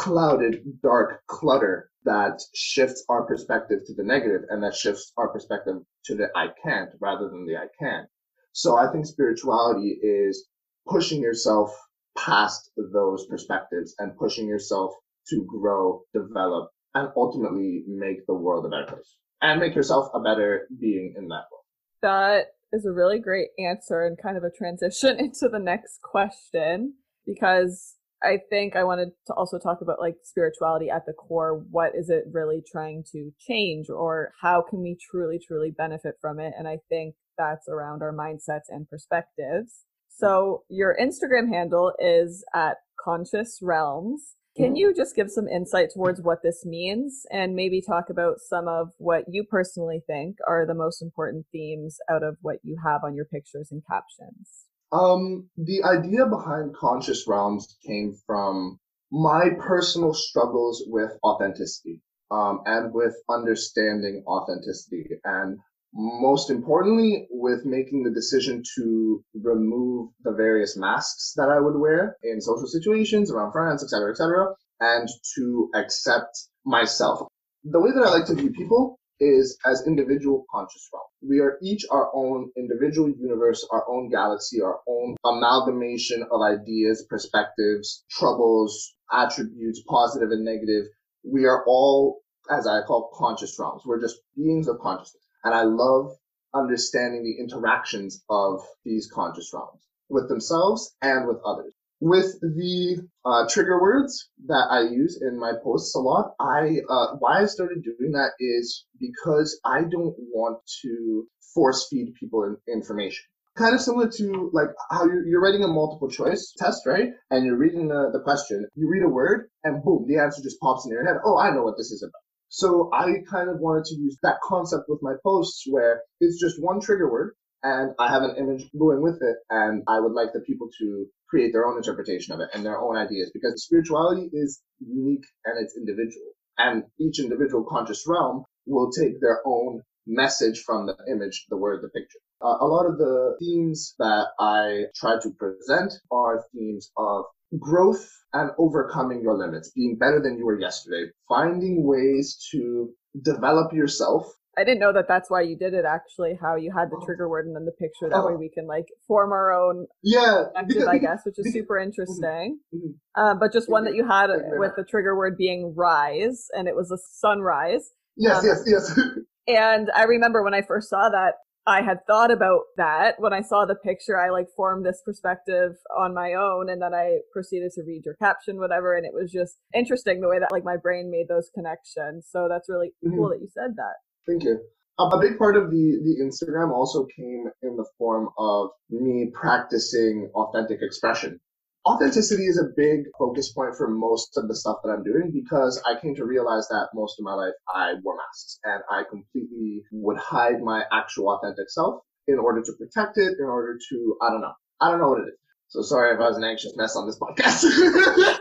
clouded, dark clutter that shifts our perspective to the negative and that shifts our perspective to the I can't rather than the I can. So I think spirituality is pushing yourself past those perspectives and pushing yourself to grow, develop, and ultimately make the world a better place and make yourself a better being in that world. That is a really great answer and kind of a transition into the next question because I think I wanted to also talk about like spirituality at the core. What is it really trying to change or how can we truly, truly benefit from it? And I think that's around our mindsets and perspectives. So your Instagram handle is at conscious realms. Can mm-hmm. you just give some insight towards what this means and maybe talk about some of what you personally think are the most important themes out of what you have on your pictures and captions? Um, the idea behind conscious realms came from my personal struggles with authenticity, um, and with understanding authenticity, and most importantly, with making the decision to remove the various masks that I would wear in social situations around friends, etc., etc., and to accept myself. The way that I like to view people is as individual conscious realm. We are each our own individual universe, our own galaxy, our own amalgamation of ideas, perspectives, troubles, attributes, positive and negative. We are all, as I call conscious realms. We're just beings of consciousness. And I love understanding the interactions of these conscious realms with themselves and with others with the uh, trigger words that I use in my posts a lot, I uh, why I started doing that is because I don't want to force feed people in, information. Kind of similar to like how you're, you're writing a multiple choice test, right? And you're reading the, the question, you read a word, and boom, the answer just pops in your head. Oh, I know what this is about. So I kind of wanted to use that concept with my posts where it's just one trigger word and I have an image going with it, and I would like the people to create their own interpretation of it and their own ideas because spirituality is unique and it's individual. And each individual conscious realm will take their own message from the image, the word, the picture. Uh, a lot of the themes that I try to present are themes of growth and overcoming your limits, being better than you were yesterday, finding ways to develop yourself I didn't know that that's why you did it. Actually, how you had the oh. trigger word and then the picture. That way, oh. we can like form our own. Yeah, I guess, which is super interesting. Mm-hmm. Uh, but just one that you had with the trigger word being rise, and it was a sunrise. Yes, um, yes, yes. And I remember when I first saw that, I had thought about that when I saw the picture. I like formed this perspective on my own, and then I proceeded to read your caption, whatever. And it was just interesting the way that like my brain made those connections. So that's really mm-hmm. cool that you said that. Thank you. Um, a big part of the the Instagram also came in the form of me practicing authentic expression authenticity is a big focus point for most of the stuff that I'm doing because I came to realize that most of my life I wore masks and I completely would hide my actual authentic self in order to protect it, in order to, I don't know. I don't know what it is. So sorry if I was an anxious mess on this podcast.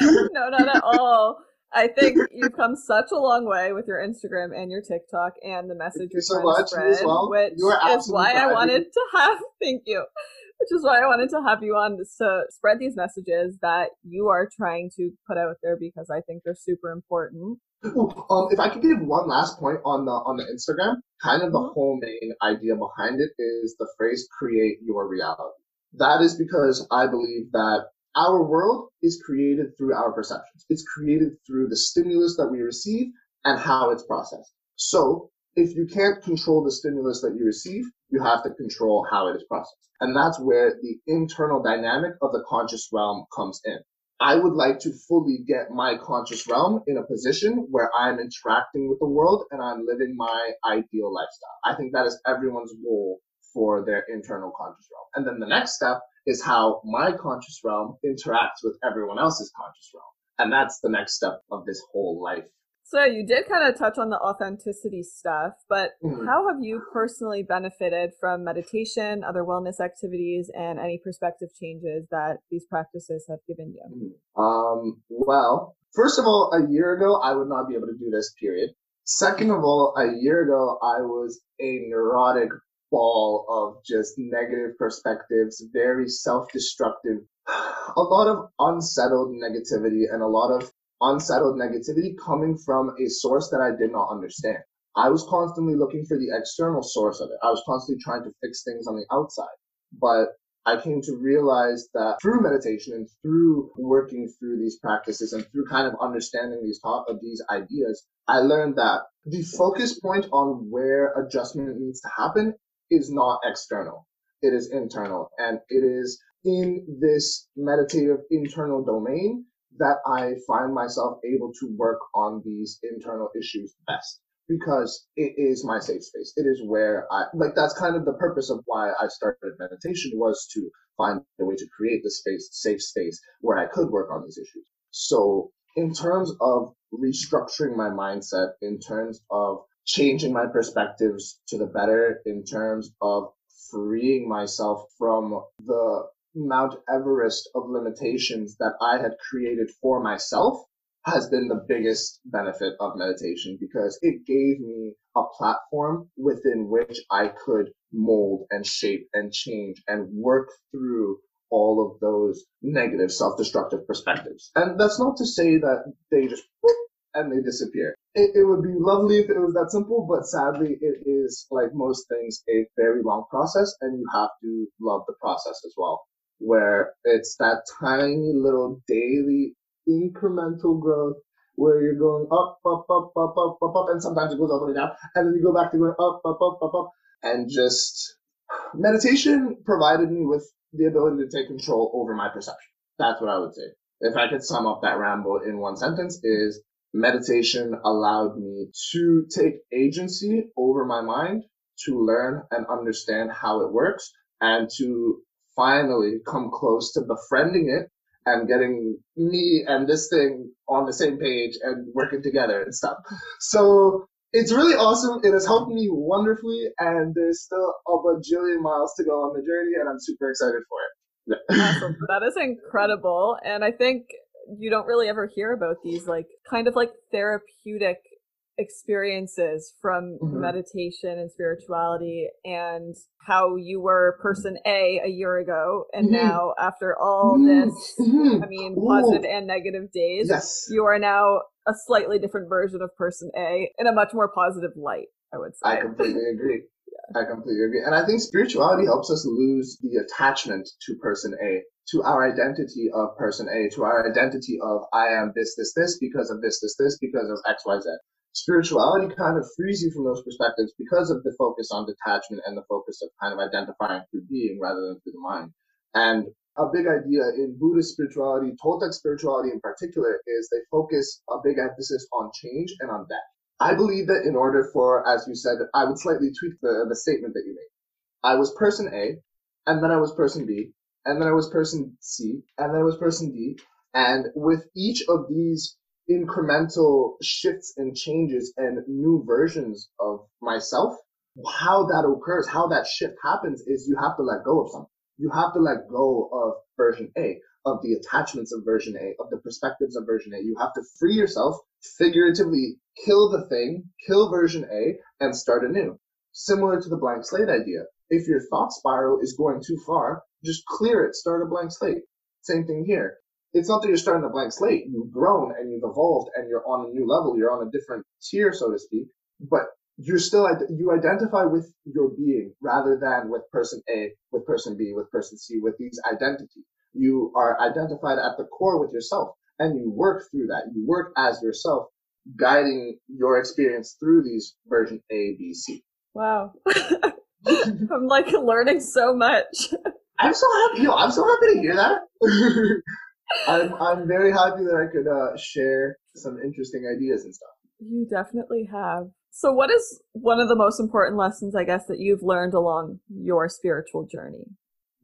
no, not at all. I think you've come such a long way with your Instagram and your TikTok and the message you're so trying to spread, well. which is why I wanted to have. Thank you which is why I wanted to have you on to spread these messages that you are trying to put out there because I think they're super important. Um, if I could give one last point on the on the Instagram, kind of the mm-hmm. whole main idea behind it is the phrase "create your reality." That is because I believe that our world is created through our perceptions. It's created through the stimulus that we receive and how it's processed. So if you can't control the stimulus that you receive, you have to control how it is processed. And that's where the internal dynamic of the conscious realm comes in. I would like to fully get my conscious realm in a position where I'm interacting with the world and I'm living my ideal lifestyle. I think that is everyone's goal for their internal conscious realm. And then the next step is how my conscious realm interacts with everyone else's conscious realm. And that's the next step of this whole life so you did kind of touch on the authenticity stuff, but mm-hmm. how have you personally benefited from meditation, other wellness activities, and any perspective changes that these practices have given you? Mm-hmm. Um, well, first of all, a year ago, I would not be able to do this, period. Second of all, a year ago, I was a neurotic ball of just negative perspectives, very self-destructive, a lot of unsettled negativity and a lot of unsettled negativity coming from a source that I did not understand. I was constantly looking for the external source of it. I was constantly trying to fix things on the outside. But I came to realize that through meditation and through working through these practices and through kind of understanding these thought of these ideas, I learned that the focus point on where adjustment needs to happen is not external. It is internal and it is in this meditative internal domain that I find myself able to work on these internal issues best because it is my safe space. It is where I like that's kind of the purpose of why I started meditation was to find a way to create this space, safe space where I could work on these issues. So in terms of restructuring my mindset, in terms of changing my perspectives to the better, in terms of freeing myself from the Mount Everest of limitations that I had created for myself has been the biggest benefit of meditation because it gave me a platform within which I could mold and shape and change and work through all of those negative self-destructive perspectives. And that's not to say that they just and they disappear. It, it, would be lovely if it was that simple, but sadly it is like most things a very long process and you have to love the process as well where it's that tiny little daily incremental growth where you're going up, up, up, up, up, up, up, and sometimes it goes all the way down, and then you go back to going up, up, up, up, up, and just meditation provided me with the ability to take control over my perception. That's what I would say. If I could sum up that ramble in one sentence is meditation allowed me to take agency over my mind, to learn and understand how it works, and to finally come close to befriending it and getting me and this thing on the same page and working together and stuff. So it's really awesome. It has helped me wonderfully, and there's still a bajillion miles to go on the journey, and I'm super excited for it. awesome. That is incredible. And I think you don't really ever hear about these like kind of like therapeutic experiences from mm-hmm. meditation and spirituality and how you were person A a year ago and mm-hmm. now after all mm-hmm. this mm-hmm. I mean positive and negative days yes. you are now a slightly different version of person A in a much more positive light I would say I completely agree. I completely agree and I think spirituality helps us lose the attachment to person A to our identity of person A, to our identity of I am this, this, this because of this, this, this because of X, Y, Z spirituality kind of frees you from those perspectives because of the focus on detachment and the focus of kind of identifying through being rather than through the mind. And a big idea in Buddhist spirituality, Toltec spirituality in particular, is they focus a big emphasis on change and on death. I believe that in order for, as you said, I would slightly tweak the, the statement that you made. I was person A, and then I was person B, and then I was person C, and then I was person D. And with each of these incremental shifts and changes and new versions of myself, how that occurs, how that shift happens is you have to let go of something. You have to let go of version A, of the attachments of version A, of the perspectives of version A. You have to free yourself, figuratively kill the thing, kill version A, and start anew. Similar to the blank slate idea. If your thought spiral is going too far, just clear it, start a blank slate. Same thing here. It's not that you're starting a blank slate. You've grown and you've evolved and you're on a new level. You're on a different tier, so to speak. But you're still you identify with your being rather than with person A, with person B, with person C, with these identities. You are identified at the core with yourself, and you work through that. You work as yourself, guiding your experience through these version A, B, C. Wow, I'm like learning so much. I'm so happy. Yo, I'm so happy to hear that. I'm I'm very happy that I could uh, share some interesting ideas and stuff. You definitely have. So, what is one of the most important lessons, I guess, that you've learned along your spiritual journey?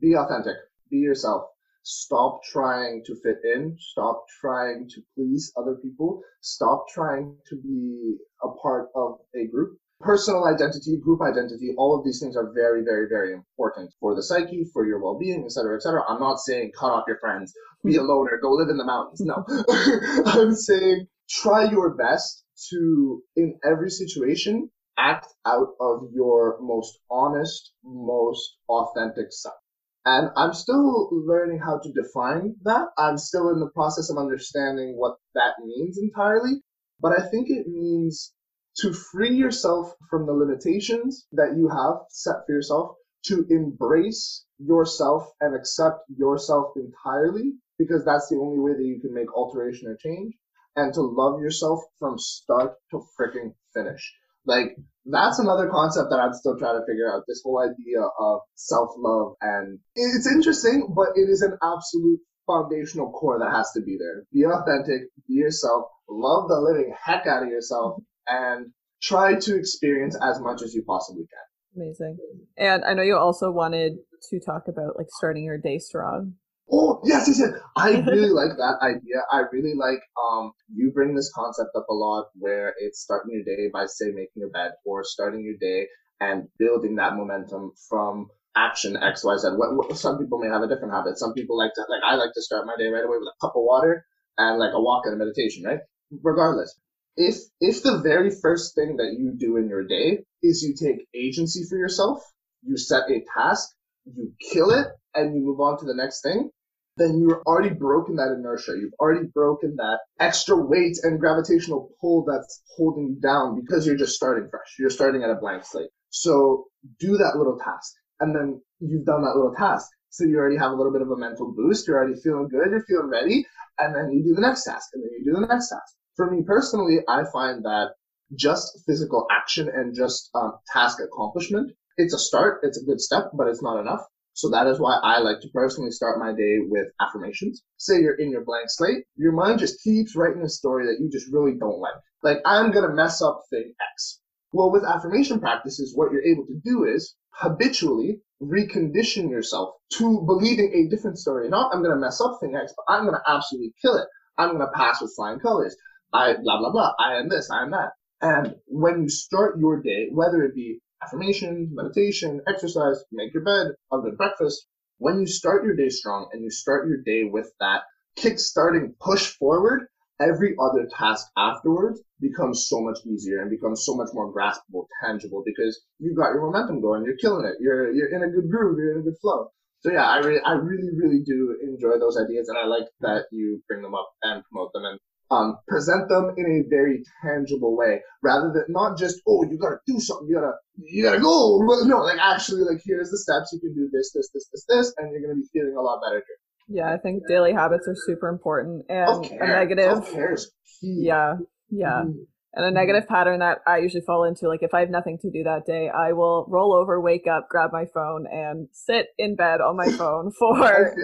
Be authentic. Be yourself. Stop trying to fit in. Stop trying to please other people. Stop trying to be a part of a group personal identity, group identity, all of these things are very, very, very important for the psyche, for your well-being, etc., etc. I'm not saying cut off your friends, be a loner, go live in the mountains. No, I'm saying try your best to, in every situation, act out of your most honest, most authentic self. And I'm still learning how to define that. I'm still in the process of understanding what that means entirely. But I think it means to free yourself from the limitations that you have set for yourself, to embrace yourself and accept yourself entirely, because that's the only way that you can make alteration or change, and to love yourself from start to freaking finish. Like, that's another concept that I'm still trying to figure out. This whole idea of self love. And it's interesting, but it is an absolute foundational core that has to be there. Be authentic, be yourself, love the living heck out of yourself, and try to experience as much as you possibly can. Amazing. And I know you also wanted to talk about like starting your day strong. Oh yes, yes, yes. I really like that idea. I really like um you bring this concept up a lot where it's starting your day by say making your bed or starting your day and building that momentum from action X Y Z. What, what, some people may have a different habit. Some people like to like I like to start my day right away with a cup of water and like a walk and a meditation. Right. Regardless, if if the very first thing that you do in your day is you take agency for yourself, you set a task, you kill it, and you move on to the next thing, then you're already broken that inertia. You've already broken that extra weight and gravitational pull that's holding you down because you're just starting fresh. You're starting at a blank slate. So do that little task. And then you've done that little task. So you already have a little bit of a mental boost. You're already feeling good. You're feeling ready. And then you do the next task. And then you do the next task for me personally, I find that just physical action and just um, task accomplishment, it's a start, it's a good step, but it's not enough. So that is why I like to personally start my day with affirmations. Say you're in your blank slate, your mind just keeps writing a story that you just really don't like. Like, I'm gonna mess up thing X. Well, with affirmation practices, what you're able to do is habitually recondition yourself to believing a different story. Not I'm gonna mess up thing X, but I'm gonna absolutely kill it. I'm gonna pass with flying colors. I blah blah blah. I am this. I am that. And when you start your day, whether it be affirmation, meditation, exercise, make your bed, have a good breakfast, when you start your day strong and you start your day with that kick-starting push forward, every other task afterwards becomes so much easier and becomes so much more graspable, tangible because you've got your momentum going, you're killing it, you're you're in a good groove, you're in a good flow. So yeah, I really I really really do enjoy those ideas and I like that you bring them up and promote them and um, present them in a very tangible way rather than not just oh you gotta do something you gotta you gotta go but no like actually like here's the steps you can do this this this this this and you're gonna be feeling a lot better. Yeah i think daily habits are super important and a negative. yeah yeah. Mm-hmm. And a negative mm-hmm. pattern that I usually fall into, like if I have nothing to do that day, I will roll over, wake up, grab my phone, and sit in bed on my phone for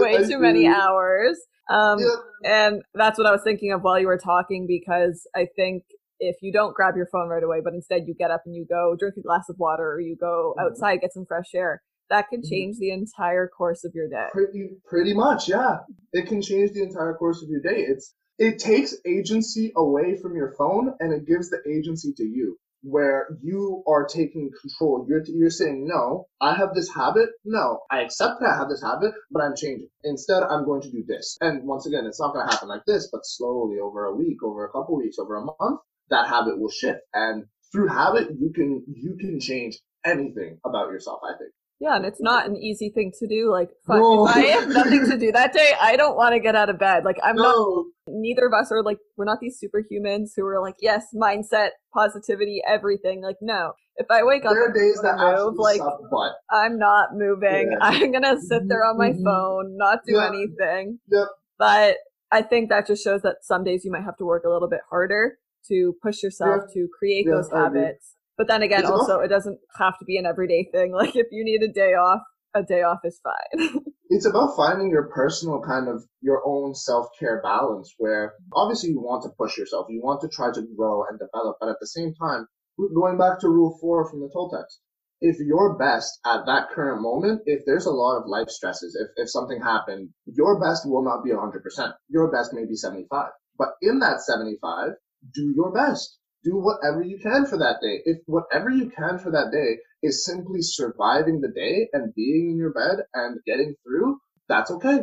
way too many hours. Um, yeah. And that's what I was thinking of while you were talking, because I think if you don't grab your phone right away, but instead you get up and you go drink a glass of water or you go mm-hmm. outside, get some fresh air, that can mm-hmm. change the entire course of your day. Pretty, pretty much, yeah. It can change the entire course of your day. It's it takes agency away from your phone and it gives the agency to you where you are taking control. You're, you're saying, no, I have this habit. No, I accept that I have this habit, but I'm changing. Instead, I'm going to do this. And once again, it's not going to happen like this, but slowly over a week, over a couple weeks, over a month, that habit will shift. And through habit, you can, you can change anything about yourself, I think. Yeah, and it's not an easy thing to do. Like, fuck, no. if I have nothing to do that day, I don't want to get out of bed. Like, I'm no. not, neither of us are like, we're not these superhumans who are like, yes, mindset, positivity, everything. Like, no. If I wake there up, there are days that move, like, but... I'm not moving. Yeah. I'm gonna sit there on my mm-hmm. phone, not do yeah. anything. Yep. But I think that just shows that some days you might have to work a little bit harder to push yourself yeah. to create those habits but then again, also, it doesn't have to be an everyday thing. Like, if you need a day off, a day off is fine. it's about finding your personal kind of your own self-care balance where obviously you want to push yourself you want to try to grow and develop but at the same time going back to rule four from the toltecs if you're best at that current moment if there's a lot of life stresses if, if something happened your best will not be 100% your best may be 75 but in that 75 do your best do whatever you can for that day. If whatever you can for that day is simply surviving the day and being in your bed and getting through, that's okay.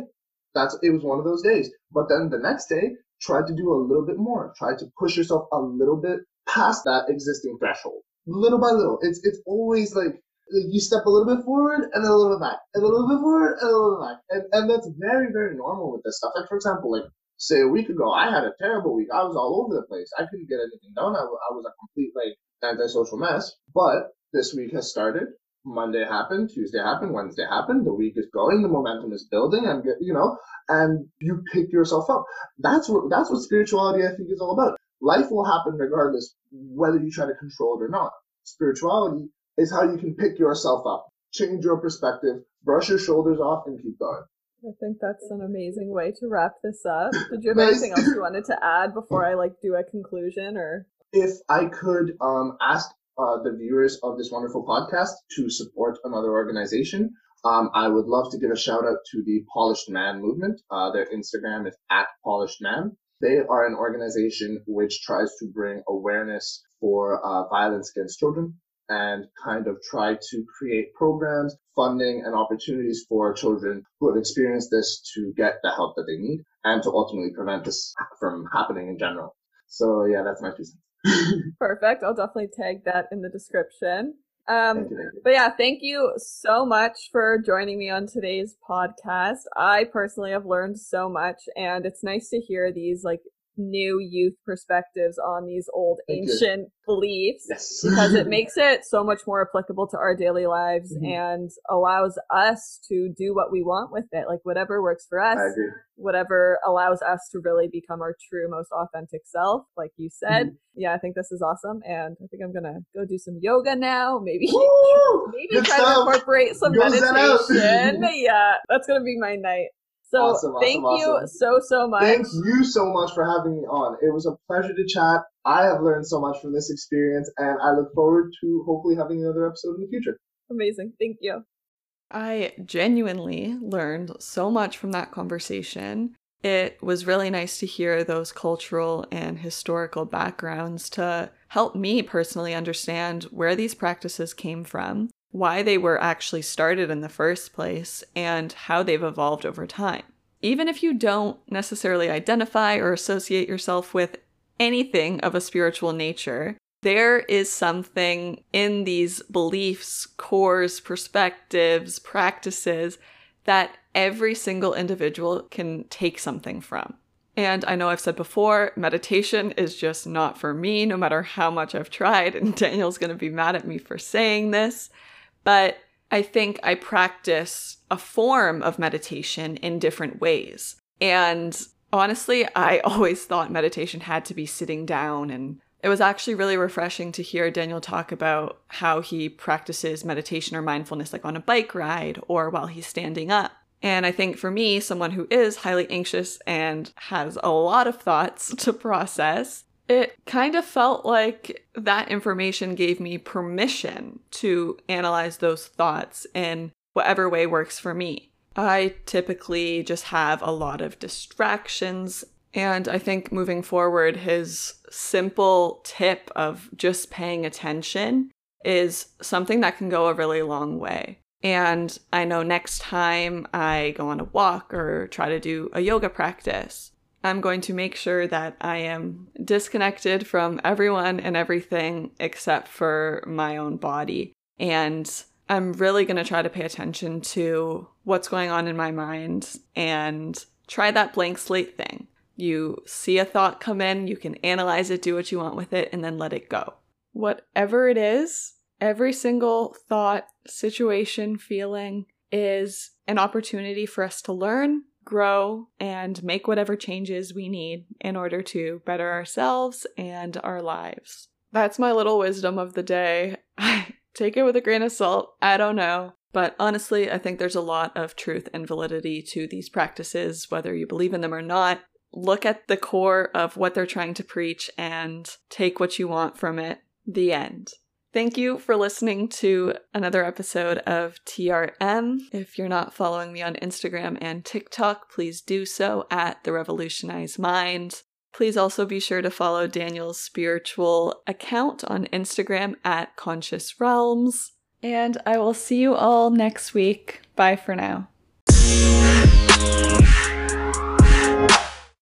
That's it was one of those days. But then the next day, try to do a little bit more. Try to push yourself a little bit past that existing threshold. Little by little. It's it's always like like you step a little bit forward and a little bit back, and a little bit forward and a little bit back, and and that's very very normal with this stuff. Like for example, like say a week ago, I had a terrible week. I was all over the place. I couldn't get anything done. I, I was a complete like antisocial mess. But this week has started. Monday happened, Tuesday happened, Wednesday happened. The week is going, the momentum is building, and you know, and you pick yourself up. That's what that's what spirituality I think is all about. Life will happen regardless whether you try to control it or not. Spirituality is how you can pick yourself up, change your perspective, brush your shoulders off, and keep going. I think that's an amazing way to wrap this up. Did you have anything else you wanted to add before I like do a conclusion or? If I could um, ask uh, the viewers of this wonderful podcast to support another organization, um, I would love to give a shout out to the Polished Man movement. Uh, their Instagram is at Polished Man. They are an organization which tries to bring awareness for uh, violence against children and kind of try to create programs, funding, and opportunities for children who have experienced this to get the help that they need and to ultimately prevent this from happening in general. So yeah, that's my two cents. Perfect. I'll definitely tag that in the description. Um, thank you, thank you. But yeah, thank you so much for joining me on today's podcast. I personally have learned so much, and it's nice to hear these like new youth perspectives on these old Thank ancient you. beliefs yes. because it makes it so much more applicable to our daily lives mm-hmm. and allows us to do what we want with it like whatever works for us whatever allows us to really become our true most authentic self like you said mm-hmm. yeah i think this is awesome and i think i'm gonna go do some yoga now maybe Woo! maybe try stuff. to incorporate some meditation yeah that's gonna be my night so awesome, thank awesome, you awesome. so so much. Thank you so much for having me on. It was a pleasure to chat. I have learned so much from this experience, and I look forward to hopefully having another episode in the future. Amazing. Thank you. I genuinely learned so much from that conversation. It was really nice to hear those cultural and historical backgrounds to help me personally understand where these practices came from why they were actually started in the first place, and how they've evolved over time. Even if you don't necessarily identify or associate yourself with anything of a spiritual nature, there is something in these beliefs, cores, perspectives, practices that every single individual can take something from. And I know I've said before, meditation is just not for me, no matter how much I've tried. And Daniil's to be mad at me for saying this. But I think I practice a form of meditation in different ways. And honestly, I always thought meditation had to be sitting down and it was actually really refreshing to hear Daniil talk about how he practices meditation or mindfulness like on a bike ride or while he's standing up. And I think for me, someone who is highly anxious and has a lot of thoughts to process, it kind of felt like that information gave me permission to analyze those thoughts in whatever way works for me. I typically just have a lot of distractions. And I think moving forward, his simple tip of just paying attention is something that can go a really long way. And I know next time I go on a walk or try to do a yoga practice, I'm going to make sure that I am disconnected from everyone and everything except for my own body. And I'm really going to try to pay attention to what's going on in my mind and try that blank slate thing. You see a thought come in, you can analyze it, do what you want with it, and then let it go. Whatever it is, every single thought, situation, feeling is an opportunity for us to learn, grow, and make whatever changes we need in order to better ourselves and our lives. That's my little wisdom of the day. Take it with a grain of salt. I don't know. But honestly, I think there's a lot of truth and validity to these practices, whether you believe in them or not. Look at the core of what they're trying to preach and take what you want from it. The end. Thank you for listening to another episode of TRM. If you're not following me on Instagram and TikTok, please do so at The Revolutionized Mind. Please also be sure to follow Daniil's spiritual account on Instagram at Conscious Realms. And I will see you all next week. Bye for now.